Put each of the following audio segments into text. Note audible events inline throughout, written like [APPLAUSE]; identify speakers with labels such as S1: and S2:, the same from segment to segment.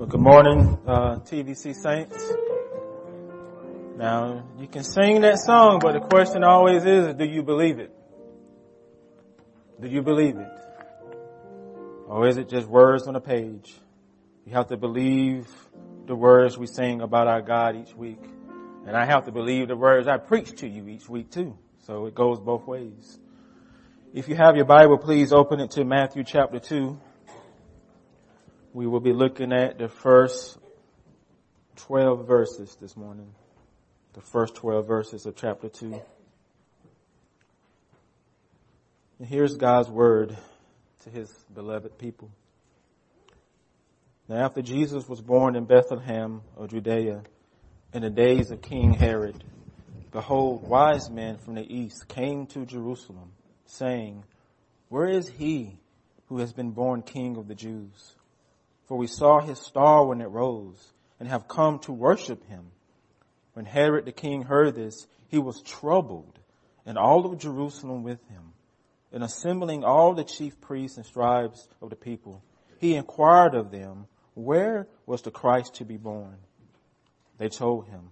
S1: Well, good morning, uh, TVC Saints. Now, you can sing that song, but the question always is, do you believe it? Do you believe it? Or is it just words on a page? You have to believe the words we sing about our God each week. And I have to believe the words I preach to you each week too. So it goes both ways. If you have your Bible, please open it to Matthew chapter 2. We will be looking at the first 12 verses this morning. The first 12 verses of chapter 2. And here's God's word to his beloved people. Now after Jesus was born in Bethlehem of Judea in the days of King Herod, behold, wise men from the east came to Jerusalem saying, where is he who has been born king of the Jews? For we saw his star when it rose and have come to worship him. When Herod the king heard this, he was troubled and all of Jerusalem with him. And assembling all the chief priests and scribes of the people, he inquired of them, where was the Christ to be born? They told him,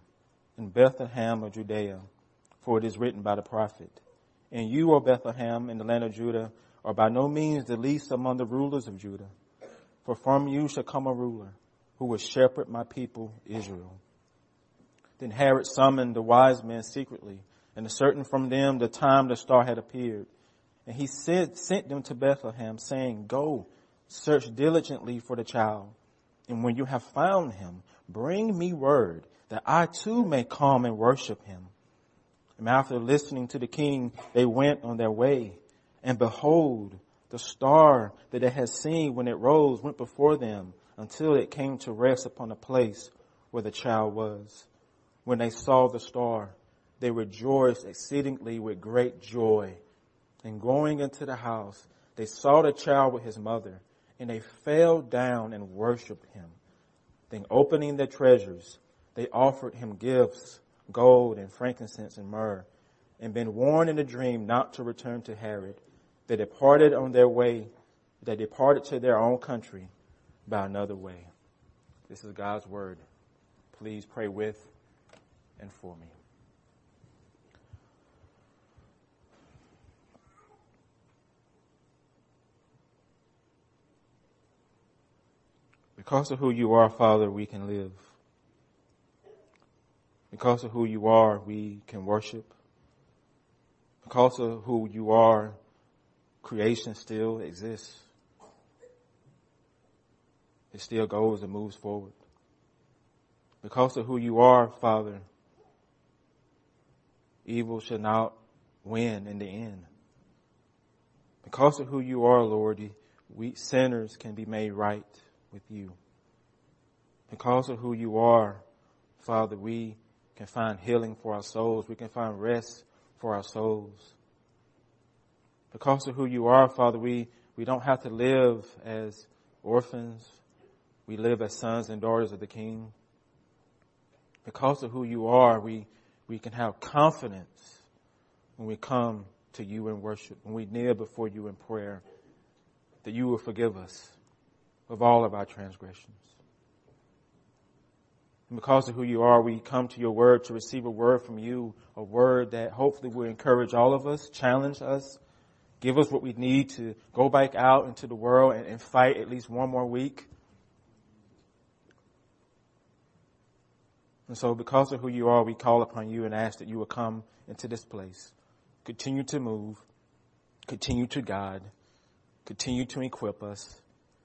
S1: in Bethlehem of Judea, for it is written by the prophet, and you, O Bethlehem, in the land of Judah, are by no means the least among the rulers of Judah. For from you shall come a ruler who will shepherd my people Israel. Then Herod summoned the wise men secretly and ascertained from them the time the star had appeared. And he sent, sent them to Bethlehem saying, go, search diligently for the child. And when you have found him, bring me word that I too may come and worship him. And after listening to the king, they went on their way. And behold, the star that they had seen when it rose went before them until it came to rest upon the place where the child was. When they saw the star, they rejoiced exceedingly with great joy. And going into the house, they saw the child with his mother, and they fell down and worshiped him. Then opening their treasures, they offered him gifts, gold and frankincense and myrrh, and been warned in a dream not to return to Herod they departed on their way. They departed to their own country by another way. This is God's word. Please pray with and for me. Because of who you are, Father, we can live. Because of who you are, we can worship. Because of who you are, creation still exists. It still goes and moves forward. Because of who you are, Father, evil shall not win in the end. Because of who you are, Lord, we sinners can be made right with you. Because of who you are, Father, we can find healing for our souls. We can find rest for our souls. Because of who you are, Father, we, we don't have to live as orphans. We live as sons and daughters of the King. Because of who you are, we, we can have confidence when we come to you in worship, when we kneel before you in prayer, that you will forgive us of all of our transgressions. And because of who you are, we come to your word to receive a word from you, a word that hopefully will encourage all of us, challenge us, Give us what we need to go back out into the world and, and fight at least one more week. And so because of who you are, we call upon you and ask that you will come into this place. Continue to move. Continue to guide. Continue to equip us.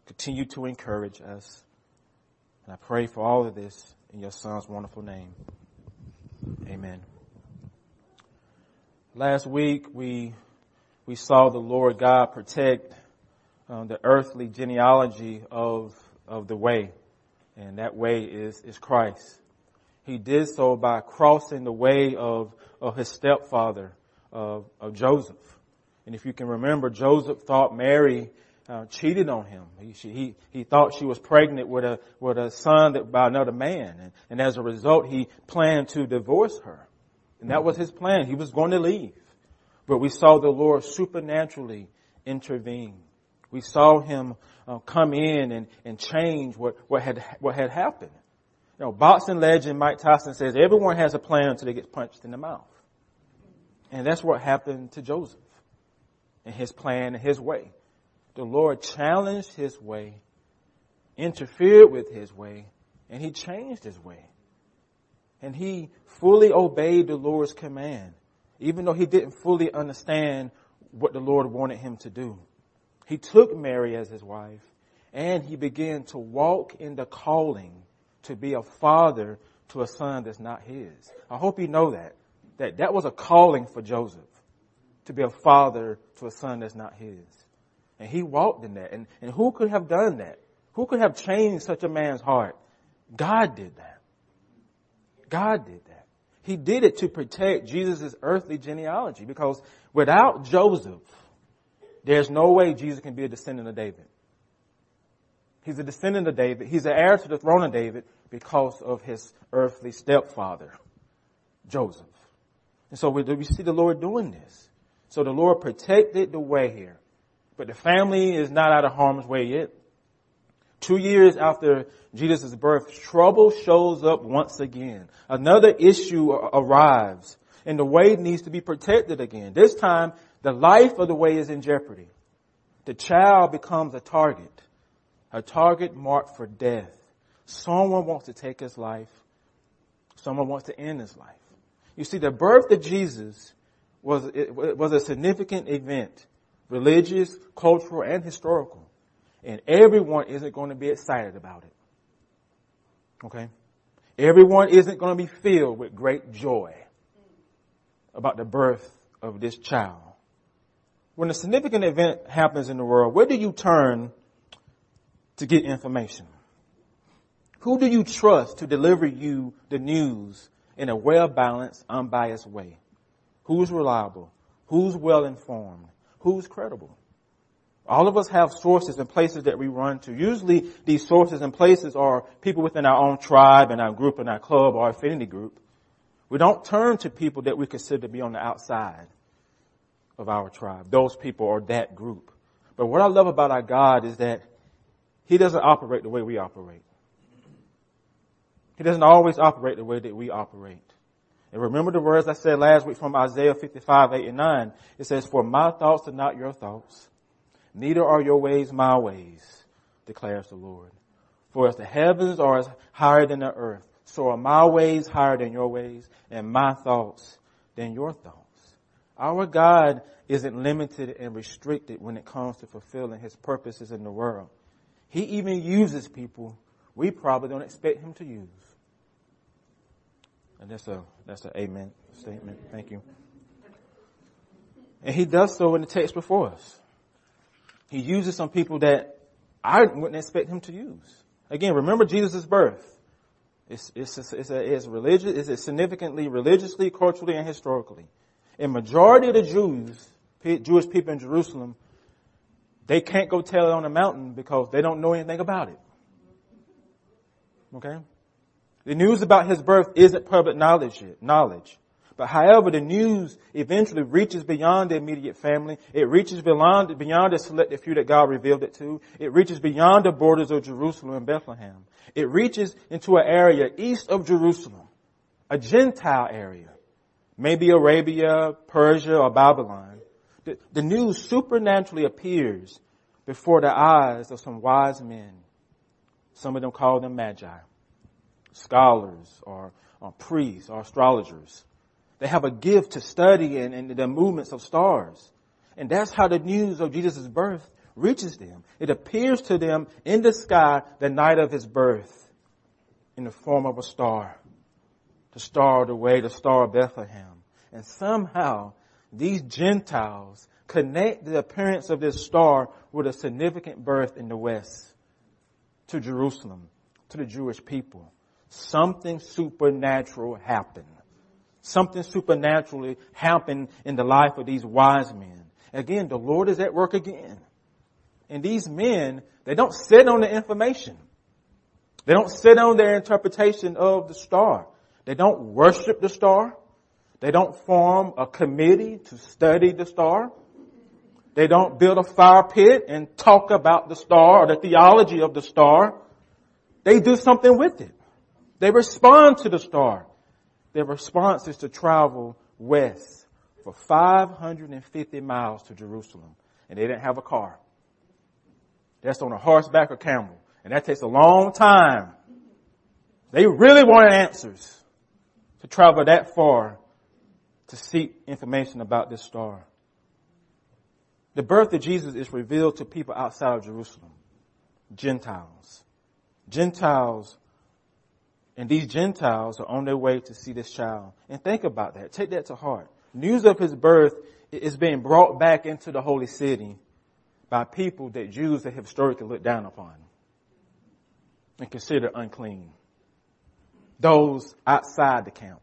S1: Continue to encourage us. And I pray for all of this in your son's wonderful name. Amen. Last week we we saw the Lord God protect um, the earthly genealogy of of the way, and that way is is Christ. He did so by crossing the way of of his stepfather of, of Joseph. And if you can remember, Joseph thought Mary uh, cheated on him. He, she, he, he thought she was pregnant with a, with a son that, by another man. And, and as a result, he planned to divorce her. And that was his plan. He was going to leave. But we saw the Lord supernaturally intervene We saw him uh, come in and, and change what, what had, what had happened. You know, boxing legend Mike Tyson says everyone has a plan until they get punched in the mouth. And that's what happened to Joseph and his plan and his way. The Lord challenged his way, interfered with his way, and he changed his way. And he fully obeyed the Lord's command, even though he didn't fully understand what the Lord wanted him to do. He took Mary as his wife and he began to walk in the calling to be a father to a son that's not his. I hope you know that. That that was a calling for Joseph. To be a father to a son that's not his. And he walked in that. And, and who could have done that? Who could have changed such a man's heart? God did that. God did that. He did it to protect Jesus' earthly genealogy because without Joseph, there's no way Jesus can be a descendant of David. He's a descendant of David. He's the heir to the throne of David because of his earthly stepfather, Joseph. And so we, we see the Lord doing this. So the Lord protected the way here. But the family is not out of harm's way yet. Two years after Jesus' birth, trouble shows up once again. Another issue arrives and the way needs to be protected again. This time, the life of the way is in jeopardy. The child becomes a target a target marked for death. Someone wants to take his life. Someone wants to end his life. You see, the birth of Jesus was, was a significant event, religious, cultural, and historical. And everyone isn't going to be excited about it. Okay? Everyone isn't going to be filled with great joy about the birth of this child. When a significant event happens in the world, where do you turn to get information? Who do you trust to deliver you the news in a well-balanced, unbiased way? Who's reliable? Who's well-informed? Who's credible? All of us have sources and places that we run to. Usually these sources and places are people within our own tribe and our group and our club or affinity group. We don't turn to people that we consider to be on the outside of our tribe. Those people or that group. But what I love about our God is that he doesn't operate the way we operate. He doesn't always operate the way that we operate. And remember the words I said last week from Isaiah 55, 8 and 9. It says, For my thoughts are not your thoughts, neither are your ways my ways, declares the Lord. For as the heavens are higher than the earth, so are my ways higher than your ways, and my thoughts than your thoughts. Our God isn't limited and restricted when it comes to fulfilling his purposes in the world. He even uses people we probably don't expect him to use. And that's a, that's an amen statement. Thank you. And he does so in the text before us. He uses some people that I wouldn't expect him to use. Again, remember Jesus' birth. It's, it's, it's, a, it's religious, it's significantly religiously, culturally, and historically. A majority of the Jews, Jewish people in Jerusalem, they can't go tell it on the mountain because they don't know anything about it. Okay? The news about his birth isn't public knowledge yet, knowledge. But however, the news eventually reaches beyond the immediate family. It reaches beyond, beyond the selected few that God revealed it to. It reaches beyond the borders of Jerusalem and Bethlehem. It reaches into an area east of Jerusalem, a Gentile area. Maybe Arabia, Persia, or Babylon. The, the news supernaturally appears before the eyes of some wise men. Some of them call them magi, scholars or, or priests or astrologers. They have a gift to study and, and the movements of stars. And that's how the news of Jesus' birth reaches them. It appears to them in the sky the night of his birth in the form of a star. The star of the way, the star of Bethlehem. And somehow these Gentiles connect the appearance of this star with a significant birth in the West to Jerusalem, to the Jewish people. Something supernatural happened. Something supernaturally happened in the life of these wise men. Again, the Lord is at work again. And these men, they don't sit on the information. They don't sit on their interpretation of the star. They don't worship the star. They don't form a committee to study the star. They don't build a fire pit and talk about the star or the theology of the star. They do something with it. They respond to the star. Their response is to travel west for 550 miles to Jerusalem. And they didn't have a car. That's on a horseback or camel. And that takes a long time. They really wanted answers to travel that far to seek information about this star. The birth of Jesus is revealed to people outside of Jerusalem. Gentiles. Gentiles, and these Gentiles are on their way to see this child. And think about that. Take that to heart. News of his birth is being brought back into the holy city by people that Jews have historically looked down upon and considered unclean. Those outside the camp,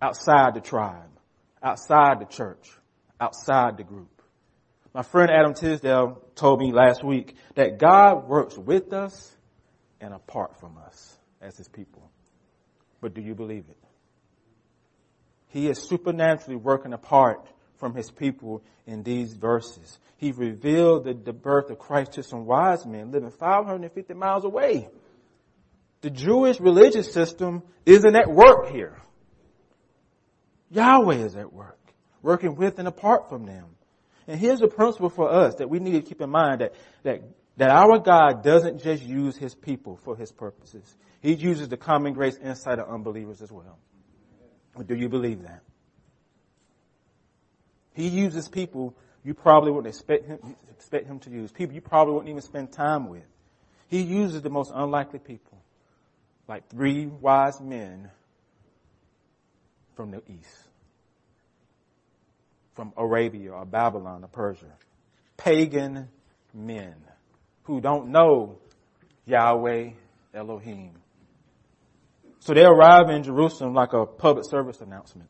S1: outside the tribe, outside the church, outside the group. My friend Adam Tisdale told me last week that God works with us and apart from us as his people. But do you believe it? He is supernaturally working apart from his people in these verses. He revealed the, the birth of Christ to some wise men living 550 miles away. The Jewish religious system isn't at work here. Yahweh is at work, working with and apart from them. And here's a principle for us that we need to keep in mind that, that, that our God doesn't just use his people for his purposes. He uses the common grace inside of unbelievers as well. Do you believe that? He uses people you probably wouldn't expect him, expect him to use. People you probably wouldn't even spend time with. He uses the most unlikely people. Like three wise men from the east from Arabia or Babylon or Persia. Pagan men who don't know Yahweh Elohim. So they arrive in Jerusalem like a public service announcement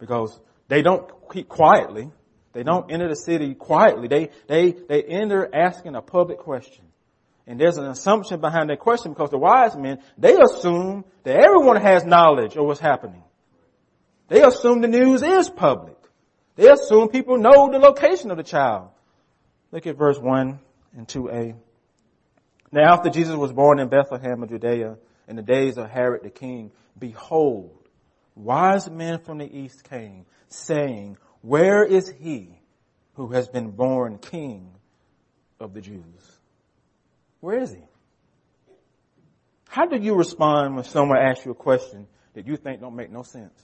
S1: because they don't keep quietly. They don't enter the city quietly. They, they, they enter asking a public question. And there's an assumption behind that question because the wise men, they assume that everyone has knowledge of what's happening. They assume the news is public. They assume people know the location of the child. Look at verse 1 and 2a. Now after Jesus was born in Bethlehem of Judea in the days of Herod the king, behold, wise men from the east came saying, where is he who has been born king of the Jews? Where is he? How do you respond when someone asks you a question that you think don't make no sense?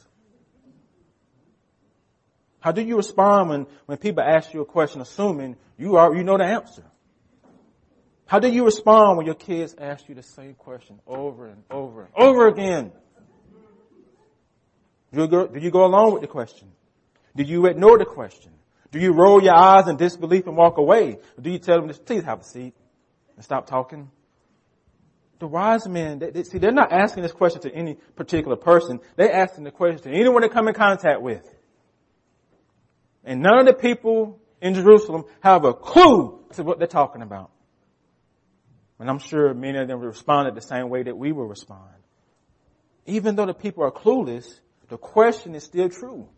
S1: How do you respond when, when people ask you a question assuming you are, you know the answer? How do you respond when your kids ask you the same question over and over and over again? Do you go, do you go along with the question? Do you ignore the question? Do you roll your eyes in disbelief and walk away? Or do you tell them, please have a seat and stop talking? The wise men, they, they, see, they're not asking this question to any particular person. They're asking the question to anyone they come in contact with. And none of the people in Jerusalem have a clue to what they're talking about. And I'm sure many of them responded the same way that we will respond. Even though the people are clueless, the question is still true.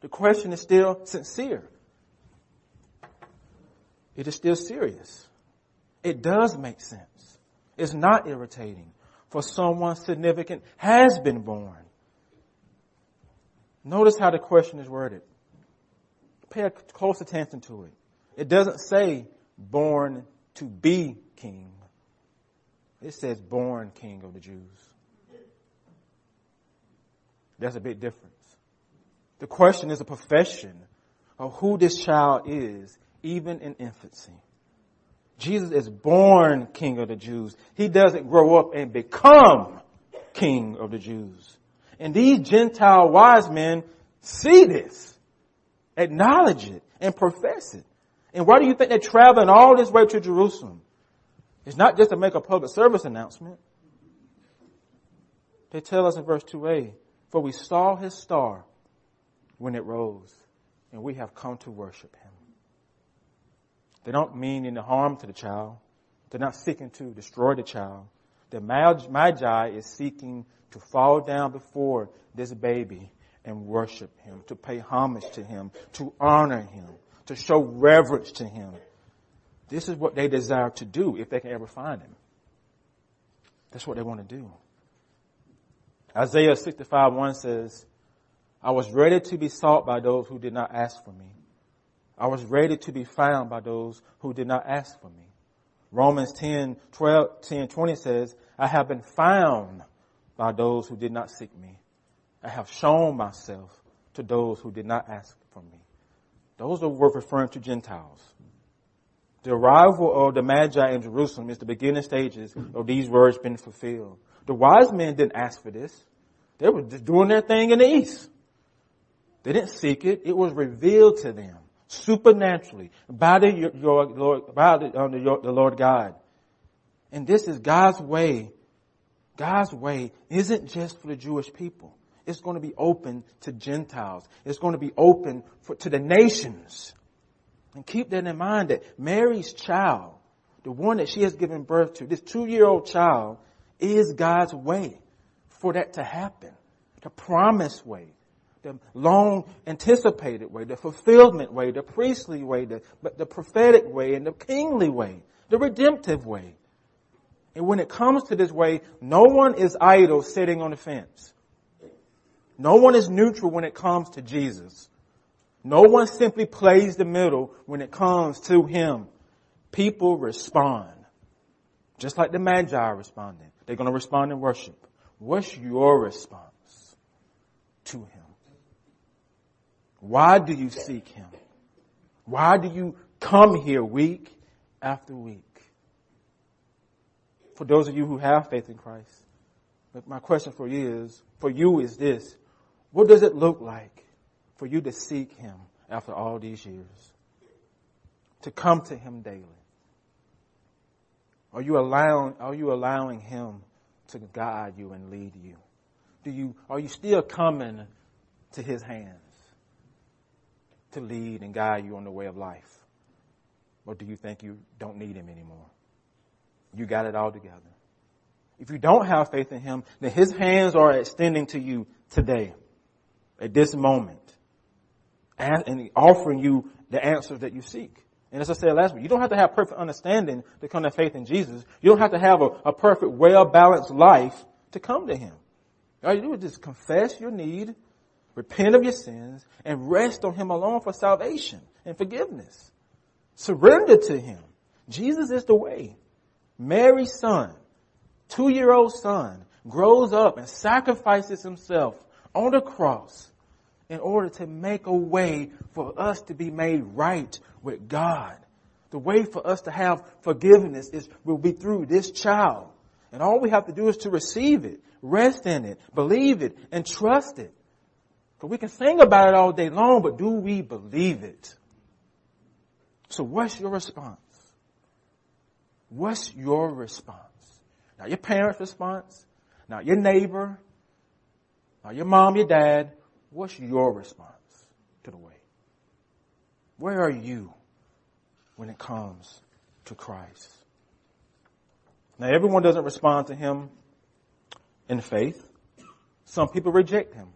S1: The question is still sincere. It is still serious. It does make sense. It's not irritating for someone significant has been born. Notice how the question is worded. Pay close attention to it. It doesn't say born to be king. It says born king of the Jews. That's a big difference. The question is a profession of who this child is, even in infancy. Jesus is born king of the Jews. He doesn't grow up and become king of the Jews. And these Gentile wise men see this, acknowledge it, and profess it. And why do you think they're traveling all this way to Jerusalem? It's not just to make a public service announcement. They tell us in verse 2a, for we saw his star when it rose, and we have come to worship him. They don't mean any harm to the child. They're not seeking to destroy the child. The Magi is seeking to fall down before this baby and worship him, to pay homage to him, to honor him, to show reverence to him. This is what they desire to do if they can ever find him. That's what they want to do. Isaiah 65 1 says, I was ready to be sought by those who did not ask for me. I was ready to be found by those who did not ask for me. Romans 10, 12, 10, 20 says, I have been found by those who did not seek me. I have shown myself to those who did not ask for me. Those are referring to Gentiles. The arrival of the Magi in Jerusalem is the beginning stages of these words being fulfilled. The wise men didn't ask for this. They were just doing their thing in the east. They didn't seek it. It was revealed to them supernaturally by the, your, Lord, by the, uh, the, the Lord God. And this is God's way. God's way isn't just for the Jewish people. It's going to be open to Gentiles. It's going to be open for, to the nations. And keep that in mind that Mary's child, the one that she has given birth to, this two-year-old child, is God's way for that to happen. The promised way, the long anticipated way, the fulfillment way, the priestly way, the, the prophetic way, and the kingly way, the redemptive way. And when it comes to this way, no one is idle sitting on the fence. No one is neutral when it comes to Jesus. No one simply plays the middle when it comes to Him. People respond. Just like the Magi responded. They're going to respond in worship. What's your response to Him? Why do you seek Him? Why do you come here week after week? For those of you who have faith in Christ, my question for you is, for you is this. What does it look like for you to seek Him after all these years? To come to Him daily? Are you allowing, are you allowing Him to guide you and lead you? Do you, are you still coming to His hands to lead and guide you on the way of life? Or do you think you don't need Him anymore? You got it all together. If you don't have faith in Him, then His hands are extending to you today at this moment and offering you the answers that you seek. And as I said last week, you don't have to have perfect understanding to come to faith in Jesus. You don't have to have a, a perfect, well-balanced life to come to Him. All you do is just confess your need, repent of your sins, and rest on Him alone for salvation and forgiveness. Surrender to Him. Jesus is the way. Mary's son, two-year-old son, grows up and sacrifices himself on the cross in order to make a way for us to be made right with God. The way for us to have forgiveness is will be through this child. And all we have to do is to receive it, rest in it, believe it, and trust it. Because we can sing about it all day long, but do we believe it? So what's your response? What's your response? Not your parents' response, not your neighbor, not your mom, your dad. What's your response to the way? Where are you when it comes to Christ? Now everyone doesn't respond to Him in faith. Some people reject Him.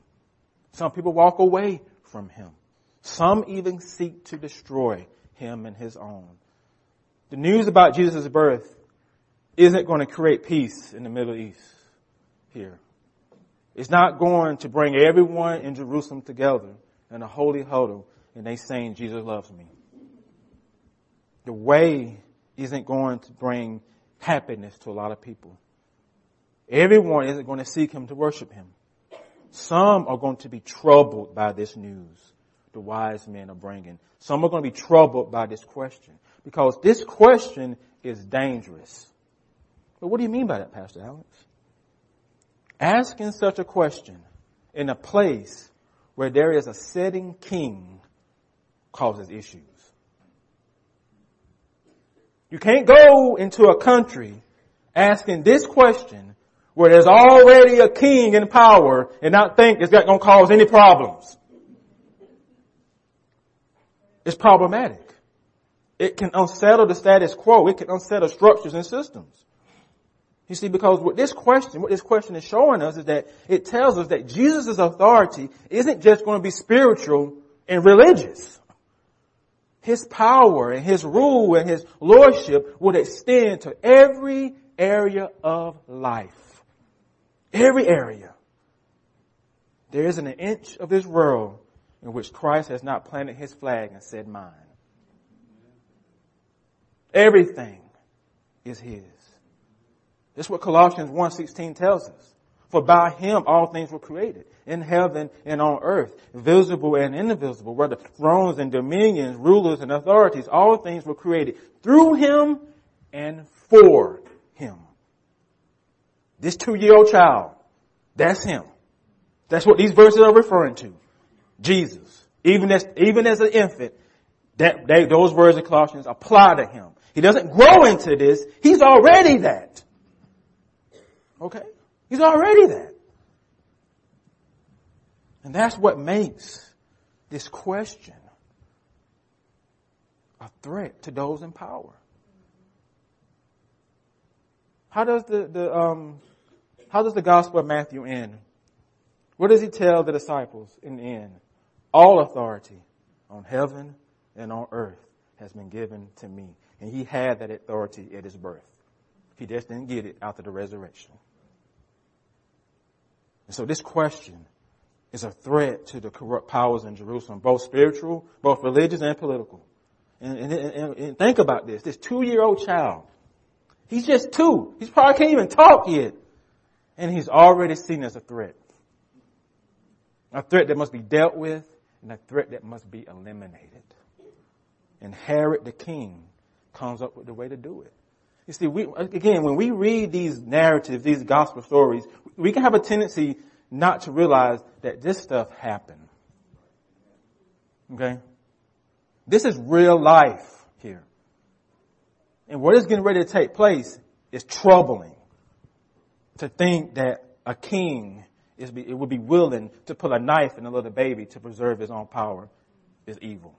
S1: Some people walk away from Him. Some even seek to destroy Him and His own. The news about Jesus' birth isn't going to create peace in the Middle East here. It's not going to bring everyone in Jerusalem together in a holy huddle and they saying Jesus loves me. The way isn't going to bring happiness to a lot of people. Everyone isn't going to seek him to worship him. Some are going to be troubled by this news the wise men are bringing. Some are going to be troubled by this question because this question is dangerous. But what do you mean by that, Pastor Alex? Asking such a question in a place where there is a setting king causes issues. You can't go into a country asking this question where there's already a king in power and not think it's not going to cause any problems. It's problematic. It can unsettle the status quo. It can unsettle structures and systems. You see, because what this question, what this question is showing us is that it tells us that Jesus' authority isn't just going to be spiritual and religious. His power and His rule and His lordship would extend to every area of life. Every area. There isn't an inch of this world in which Christ has not planted His flag and said mine. Everything is His. That's what Colossians 1.16 tells us. For by him all things were created, in heaven and on earth, visible and invisible, whether thrones and dominions, rulers and authorities, all things were created through him and for him. This two-year-old child, that's him. That's what these verses are referring to. Jesus. Even as, even as an infant, that, those words in Colossians apply to him. He doesn't grow into this. He's already that. Okay? He's already that. And that's what makes this question a threat to those in power. How does the, the um, how does the Gospel of Matthew end? What does he tell the disciples in the end? All authority on heaven and on earth has been given to me. And he had that authority at his birth. He just didn't get it after the resurrection. And so this question is a threat to the corrupt powers in Jerusalem, both spiritual, both religious and political. And, and, and, and think about this. This two-year-old child, he's just two. He probably can't even talk yet. And he's already seen as a threat. A threat that must be dealt with and a threat that must be eliminated. And Herod the king comes up with the way to do it. You see, we, again, when we read these narratives, these gospel stories, we can have a tendency not to realize that this stuff happened. Okay? This is real life here. And what is getting ready to take place is troubling. To think that a king is it would be willing to put a knife in a little baby to preserve his own power is evil.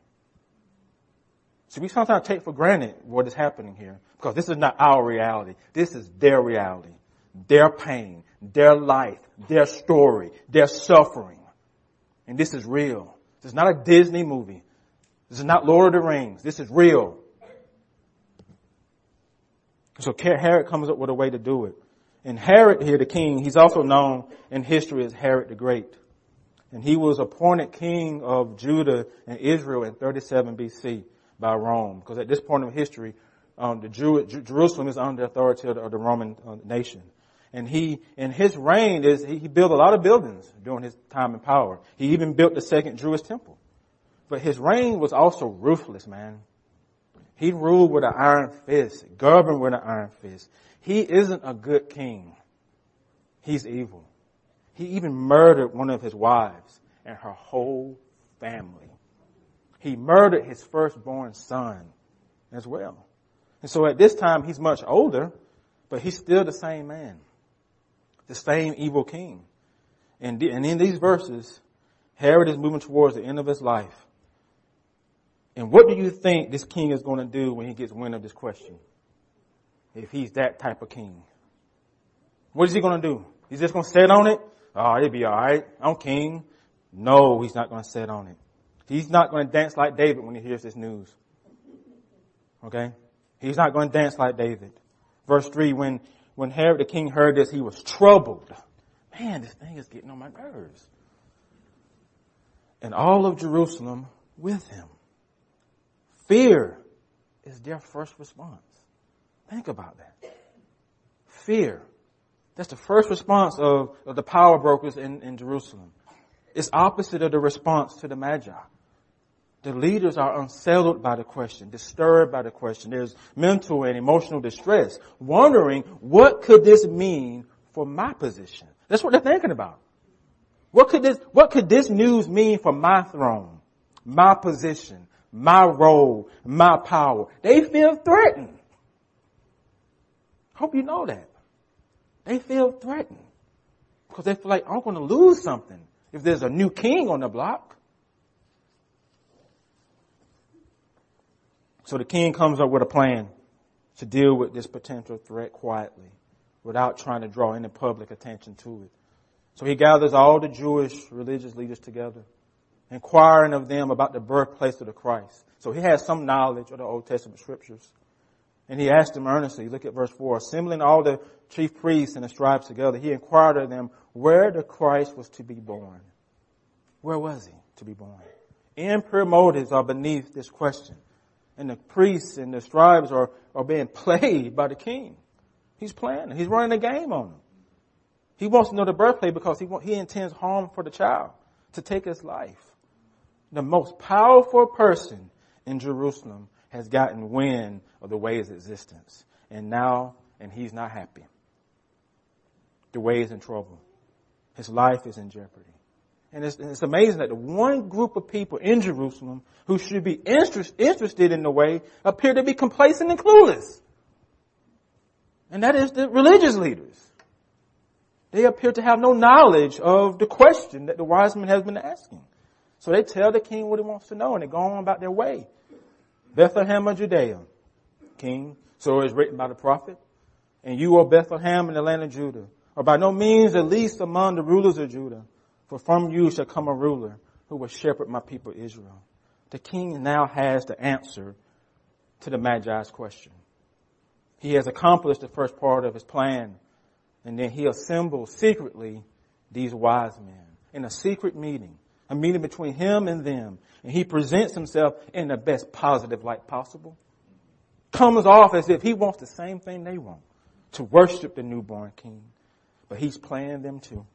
S1: So we sometimes take for granted what is happening here because this is not our reality. This is their reality, their pain, their life, their story, their suffering. And this is real. This is not a Disney movie. This is not Lord of the Rings. This is real. So Herod comes up with a way to do it. And Herod here, the king, he's also known in history as Herod the Great. And he was appointed king of Judah and Israel in 37 BC by Rome. Because at this point of history, um, the Jew, Jerusalem is under the authority of the, of the Roman uh, nation. And he, in his reign, is he, he built a lot of buildings during his time in power. He even built the second Jewish temple. But his reign was also ruthless, man. He ruled with an iron fist, governed with an iron fist. He isn't a good king. He's evil. He even murdered one of his wives and her whole family. He murdered his firstborn son as well. And so at this time, he's much older, but he's still the same man. The same evil king. And, and in these verses, Herod is moving towards the end of his life. And what do you think this king is going to do when he gets wind of this question? If he's that type of king. What is he going to do? He's just going to sit on it? Oh, it'll be alright. I'm king. No, he's not going to sit on it. He's not going to dance like David when he hears this news. Okay? He's not going to dance like David. Verse 3, when, when Herod the king heard this, he was troubled. Man, this thing is getting on my nerves. And all of Jerusalem with him. Fear is their first response. Think about that. Fear. That's the first response of, of the power brokers in, in Jerusalem. It's opposite of the response to the Magi. The leaders are unsettled by the question, disturbed by the question. There's mental and emotional distress, wondering what could this mean for my position? That's what they're thinking about. What could this, what could this news mean for my throne, my position, my role, my power? They feel threatened. Hope you know that. They feel threatened because they feel like I'm going to lose something if there's a new king on the block. So the king comes up with a plan to deal with this potential threat quietly. without trying to draw any public attention to it. So he gathers all the Jewish religious leaders together, inquiring of them about the birthplace of the Christ. So he has some knowledge of the Old Testament scriptures. And he asked them earnestly, look at verse 4, assembling all the chief priests and the scribes together, he inquired of them where the Christ was to be born. Where was he to be born? Impure motives are beneath this question. And the priests and the scribes are, are being [LAUGHS] played by the king. He's playing. He's running a game on them. He wants to know the birthplace because he, want, he intends harm for the child to take his life. The most powerful person in Jerusalem has gotten wind of the way's existence. And now, and he's not happy. The way is in trouble. His life is in jeopardy. And it's, it's, amazing that the one group of people in Jerusalem who should be interest, interested in the way appear to be complacent and clueless. And that is the religious leaders. They appear to have no knowledge of the question that the wise man has been asking. So they tell the king what he wants to know and they go on about their way. Bethlehem of Judea, king, so is written by the prophet. And you, O Bethlehem in the land of Judah, are by no means the least among the rulers of Judah, for from you shall come a ruler who will shepherd my people Israel. The king now has the answer to the Magi's question. He has accomplished the first part of his plan, and then he assembles secretly these wise men in a secret meeting, a meeting between him and them, and he presents himself in the best positive light possible. Comes off as if he wants the same thing they want, to worship the newborn king. But he's playing them too.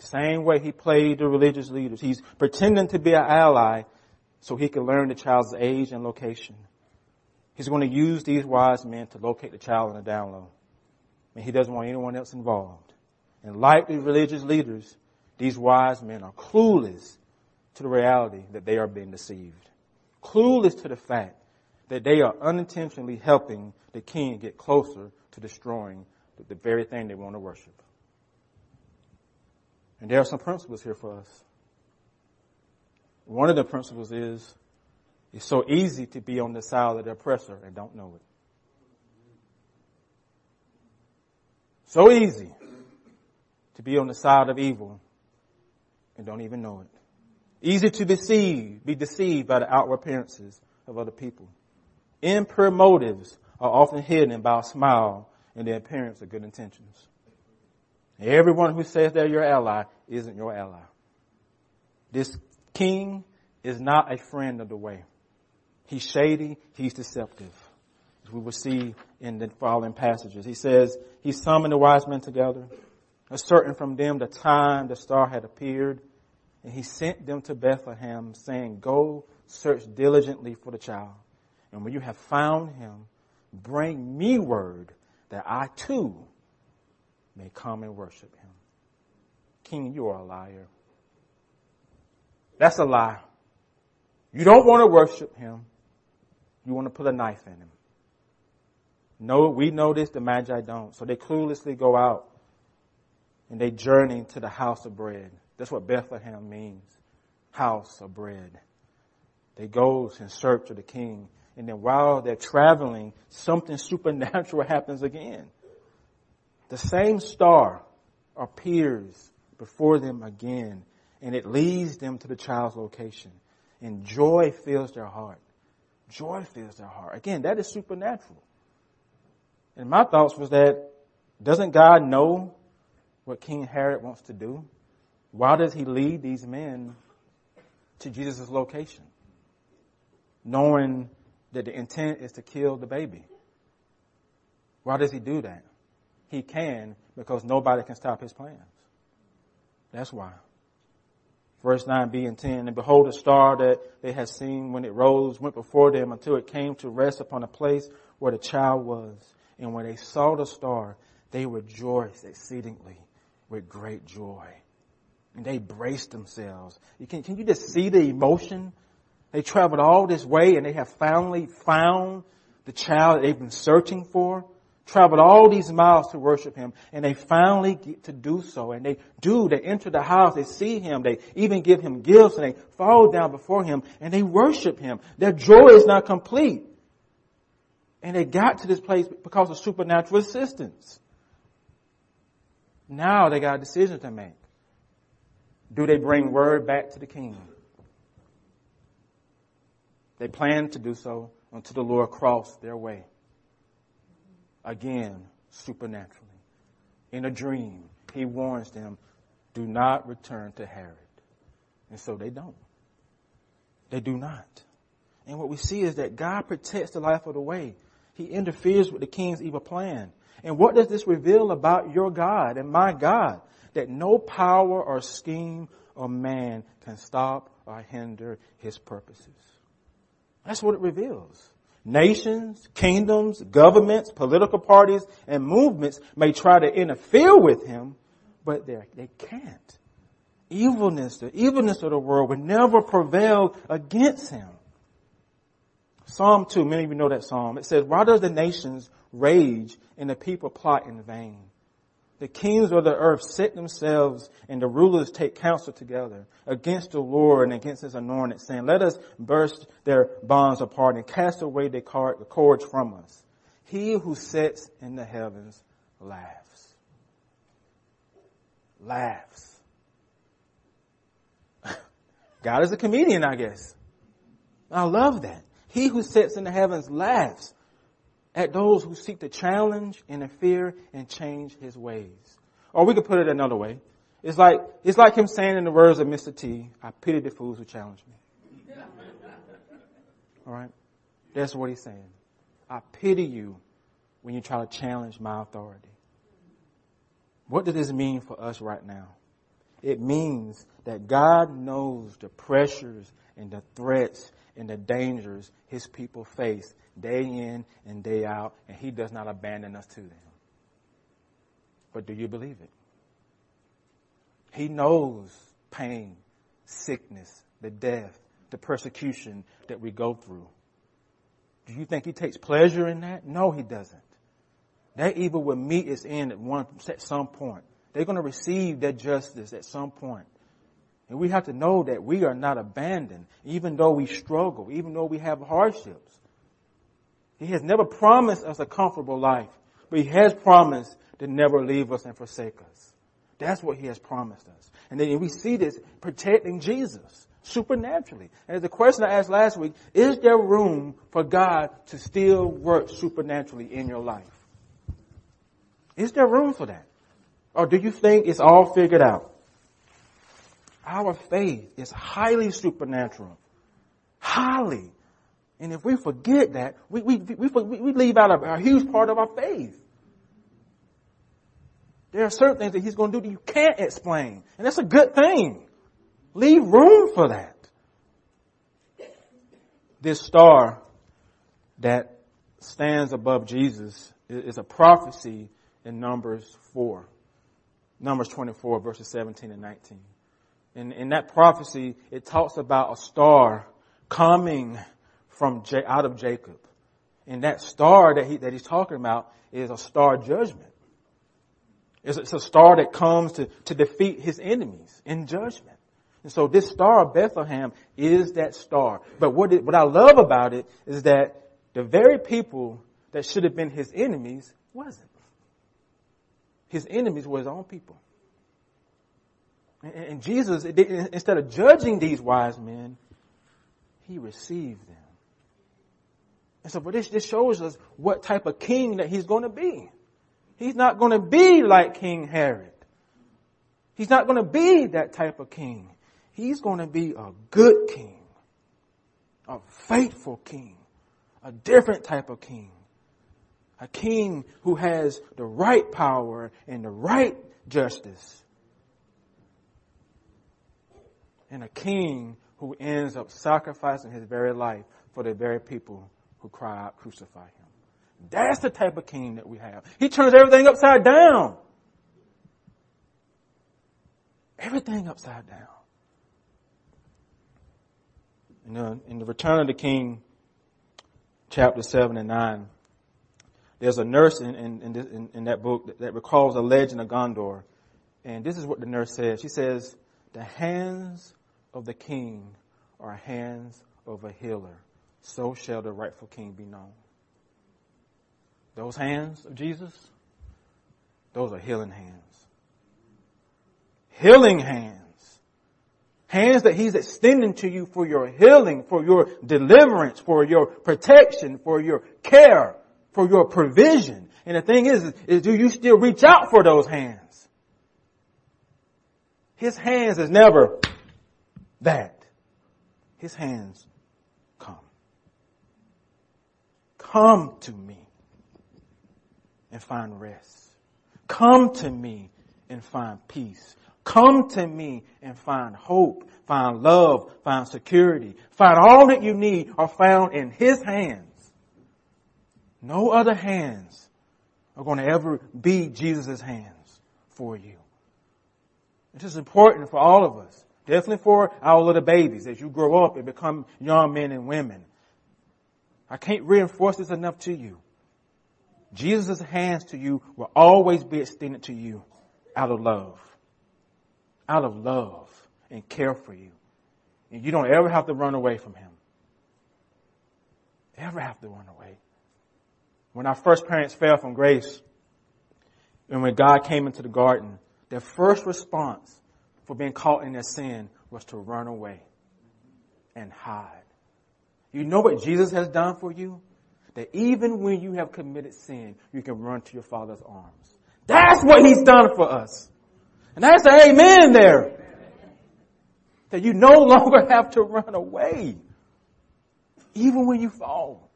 S1: Same way he played the religious leaders. He's pretending to be an ally so he can learn the child's age and location. He's going to use these wise men to locate the child in the down low. And he doesn't want anyone else involved. And like the religious leaders, these wise men are clueless to the reality that they are being deceived. Clueless to the fact that they are unintentionally helping the king get closer to destroying the very thing they want to worship. And there are some principles here for us. One of the principles is it's so easy to be on the side of the oppressor and don't know it. So easy to be on the side of evil and don't even know it. Easy to deceive, be deceived by the outward appearances of other people. Impure motives are often hidden by a smile and the appearance of good intentions. Everyone who says they're your ally isn't your ally. This king is not a friend of the way. He's shady, he's deceptive. As we will see in the following passages. He says, he summoned the wise men together, ascertain from them the time the star had appeared, and he sent them to Bethlehem, saying, Go search diligently for the child. And when you have found him, bring me word that I too may come and worship him. King, you are a liar. That's a lie. You don't want to worship him. You want to put a knife in him. No, we know this, the Magi don't. So they cluelessly go out and they journey to the house of bread. That's what Bethlehem means. House of bread. They go in search of the king. And then while they're traveling, something [LAUGHS] supernatural happens again. The same star appears before them again and it leads them to the child's location. And joy fills their heart. Joy fills their heart. Again, that is supernatural. And my thoughts was that doesn't God know what King Herod wants to do? Why does he lead these men to Jesus' location? Knowing that the intent is to kill the baby. Why does he do that? He can because nobody can stop his plans. That's why. Verse 9b and 10, and behold a star that they had seen when it rose went before them until it came to rest upon a place where the child was. And when they saw the star, they rejoiced exceedingly with great joy. And they braced themselves. You can, can you just see the emotion? They traveled all this way and they have finally found the child they've been searching for. Traveled all these miles to worship him and they finally get to do so. And they do, they enter the house, they see him, they even give him gifts and they fall down before him and they worship him. Their joy is not complete. And they got to this place because of supernatural assistance. Now they got a decision to make. Do they bring word back to the king? They plan to do so until the Lord crossed their way. Again, supernaturally. In a dream, he warns them, do not return to Herod. And so they don't. They do not. And what we see is that God protects the life of the way. He interferes with the king's evil plan. And what does this reveal about your God and my God? That no power or scheme or man can stop or hinder his purposes. That's what it reveals. Nations, kingdoms, governments, political parties, and movements may try to interfere with him, but they can't. Evilness, the evilness of the world would never prevail against him. Psalm 2, many of you know that psalm. It says, why does the nations rage and the people plot in vain? The kings of the earth set themselves and the rulers take counsel together against the Lord and against his anointed, saying, let us burst their bonds apart and cast away the cords from us. He who sits in the heavens laughs. Laughs. God is a comedian, I guess. I love that. He who sits in the heavens laughs at those who seek to challenge, interfere, and change his ways. Or we could put it another way. It's like, it's like him saying in the words of Mr. T, I pity the fools who challenge me. [LAUGHS] Alright? That's what he's saying. I pity you when you try to challenge my authority. What does this mean for us right now? It means that God knows the pressures and the threats and the dangers his people face day in and day out, and he does not abandon us to them. But do you believe it? He knows pain, sickness, the death, the persecution that we go through. Do you think he takes pleasure in that? No, he doesn't. That evil will meet its end at one, at some point. They're going to receive their justice at some point. And we have to know that we are not abandoned, even though we struggle, even though we have hardships. He has never promised us a comfortable life, but He has promised to never leave us and forsake us. That's what He has promised us. And then we see this protecting Jesus supernaturally. And the question I asked last week, is there room for God to still work supernaturally in your life? Is there room for that? Or do you think it's all figured out? Our faith is highly supernatural. Highly. And if we forget that, we, we, we, we leave out a, a huge part of our faith. There are certain things that he's going to do that you can't explain. And that's a good thing. Leave room for that. This star that stands above Jesus is a prophecy in Numbers 4. Numbers 24 verses 17 and 19 in, in that prophecy, it talks about a star coming from J, out of Jacob. And that star that he, that he's talking about is a star judgment. It's, it's a star that comes to, to defeat his enemies in judgment. And so this star of Bethlehem is that star. But what, it, what I love about it is that the very people that should have been his enemies wasn't. His enemies were his own people. And Jesus, instead of judging these wise men, he received them. And so, but this, this shows us what type of king that he's going to be. He's not going to be like King Herod. He's not going to be that type of king. He's going to be a good king, a faithful king, a different type of king, a king who has the right power and the right justice and a king who ends up sacrificing his very life for the very people who cry out, crucify him. That's the type of king that we have. He turns everything upside down. Everything upside down. In the, in the Return of the King, chapter 7 and 9, there's a nurse in, in, in, in that book that, that recalls a legend of Gondor. And this is what the nurse says. She says, the hands of the king are hands of a healer. So shall the rightful king be known. Those hands of Jesus, those are healing hands. healing hands. Hands that He's extending to you for your healing, for your deliverance, for your protection, for your care, for your provision. And the thing is, is do you still reach out for those hands? His hands is never that. His hands come. Come to me and find rest. Come to me and find peace. Come to me and find hope, find love, find security, find all that you need are found in His hands. No other hands are going to ever be Jesus' hands for you. This is important for all of us. Definitely for our little babies as you grow up and become young men and women. I can't reinforce this enough to you. Jesus' hands to you will always be extended to you out of love. Out of love and care for you. And you don't ever have to run away from Him. Ever have to run away. When our first parents fell from grace, and when God came into the garden, their first response for being caught in their sin was to run away and hide. You know what Jesus has done for you? That even when you have committed sin, you can run to your Father's arms. That's what He's done for us. And that's an amen there. That you no [LAUGHS] longer have to run away. Even when you fall,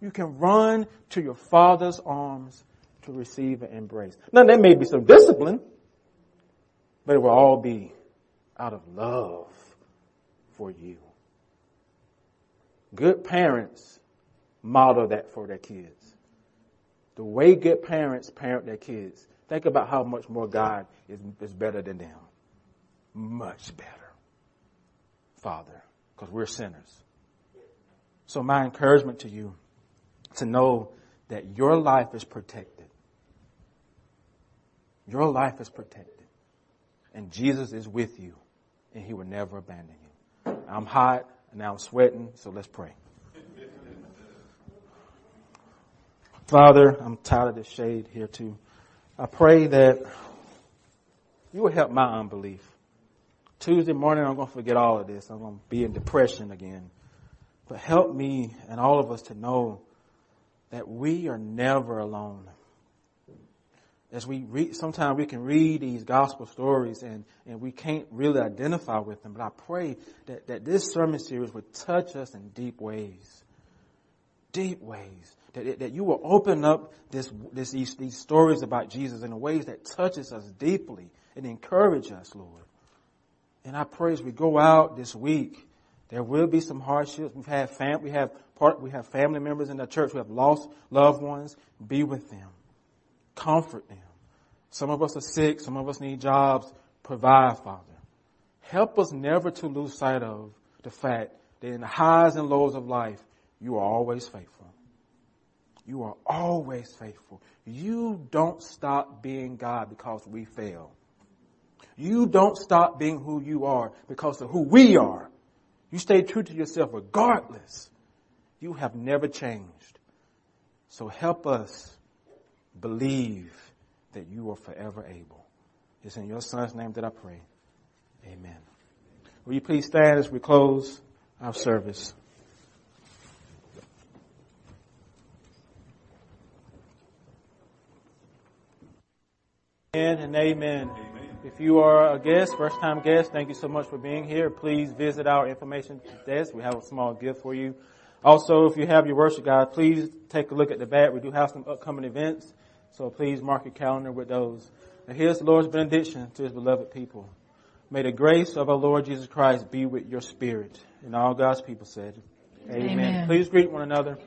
S1: you can run to your Father's arms to receive and embrace. Now there may be some discipline, but it will all be out of love for you. Good parents model that for their kids. The way good parents parent their kids, think about how much more God is, is better than them. Much better. Father, because we're sinners. So my encouragement to you to know that your life is protected. Your life is protected. And Jesus is with you and he will never abandon you. I'm hot and now I'm sweating, so let's pray. Father, I'm tired of the shade here too. I pray that you will help my unbelief. Tuesday morning, I'm going to forget all of this. I'm going to be in depression again. But help me and all of us to know that we are never alone as we read, sometimes we can read these gospel stories and, and we can't really identify with them. But I pray that, that this sermon series would touch us in deep ways. Deep ways. That, that you will open up this, this, these, these stories about Jesus in ways that touches us deeply and encourage us, Lord. And I pray as we go out this week, there will be some hardships. We've had fam- we have part, we have family members in the church who have lost loved ones. Be with them Comfort them. Some of us are sick. Some of us need jobs. Provide, Father. Help us never to lose sight of the fact that in the highs and lows of life, you are always faithful. You are always faithful. You don't stop being God because we fail. You don't stop being who you are because of who we are. You stay true to yourself regardless. You have never changed. So help us believe that you are forever able. It's in your son's name that I pray. Amen. Will you please stand as we close our service? Amen and amen. amen. If you are a guest, first time guest, thank you so much for being here. Please visit our information desk. We have a small gift for you. Also, if you have your worship guide, please take a look at the back. We do have some upcoming events. So please mark your calendar with those. And here's the Lord's benediction to his beloved people. May the grace of our Lord Jesus Christ be with your spirit. And all God's people said, Amen. Amen. Please greet one another.